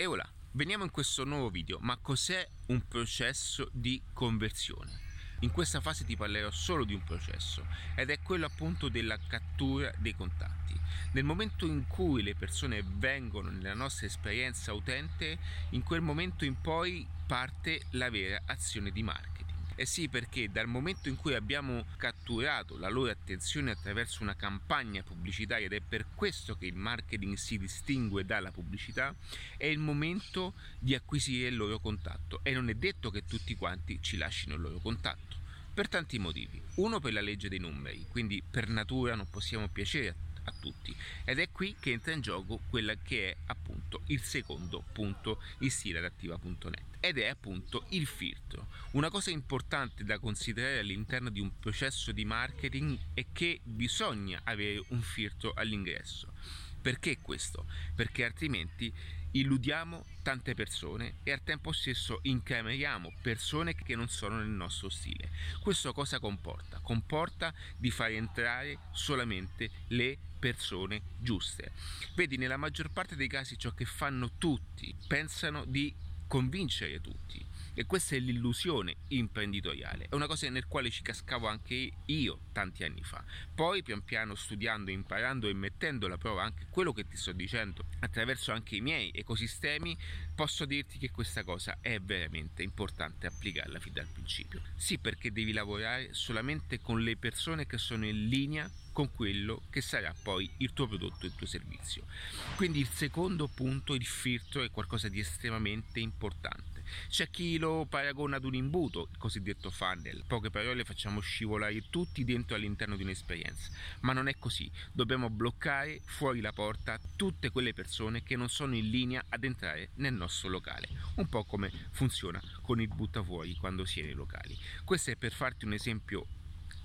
E ora, veniamo in questo nuovo video, ma cos'è un processo di conversione? In questa fase ti parlerò solo di un processo ed è quello appunto della cattura dei contatti. Nel momento in cui le persone vengono nella nostra esperienza utente, in quel momento in poi parte la vera azione di marketing. Eh sì, perché dal momento in cui abbiamo catturato la loro attenzione attraverso una campagna pubblicitaria ed è per questo che il marketing si distingue dalla pubblicità, è il momento di acquisire il loro contatto e non è detto che tutti quanti ci lasciano il loro contatto. Per tanti motivi. Uno per la legge dei numeri, quindi per natura non possiamo piacere a a tutti. Ed è qui che entra in gioco quella che è appunto il secondo punto il stile adattiva.net ed è appunto il filtro. Una cosa importante da considerare all'interno di un processo di marketing è che bisogna avere un filtro all'ingresso perché questo? Perché altrimenti illudiamo tante persone e al tempo stesso incameriamo persone che non sono nel nostro stile. Questo cosa comporta? Comporta di far entrare solamente le persone giuste. Vedi, nella maggior parte dei casi ciò che fanno tutti, pensano di convincere tutti e questa è l'illusione imprenditoriale, è una cosa nel quale ci cascavo anche io tanti anni fa. Poi pian piano studiando, imparando e mettendo alla prova anche quello che ti sto dicendo attraverso anche i miei ecosistemi, posso dirti che questa cosa è veramente importante applicarla fin dal principio. Sì, perché devi lavorare solamente con le persone che sono in linea con quello che sarà poi il tuo prodotto e il tuo servizio. Quindi il secondo punto, il filtro, è qualcosa di estremamente importante. C'è chi lo paragona ad un imbuto, il cosiddetto funnel. Poche parole facciamo scivolare tutti dentro all'interno di un'esperienza, ma non è così. Dobbiamo bloccare fuori la porta tutte quelle persone che non sono in linea ad entrare nel nostro locale. Un po' come funziona con il buttafuori quando si è nei locali. Questo è per farti un esempio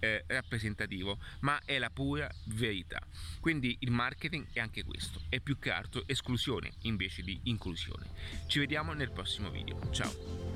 eh, rappresentativo, ma è la pura verità. Quindi il marketing è anche questo, è più che altro esclusione invece di inclusione. Ci vediamo nel prossimo video. Ciao!